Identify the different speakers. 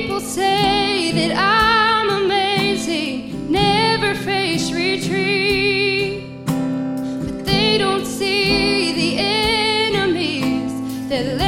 Speaker 1: people say that I'm amazing, never face retreat. But they don't see the enemies that.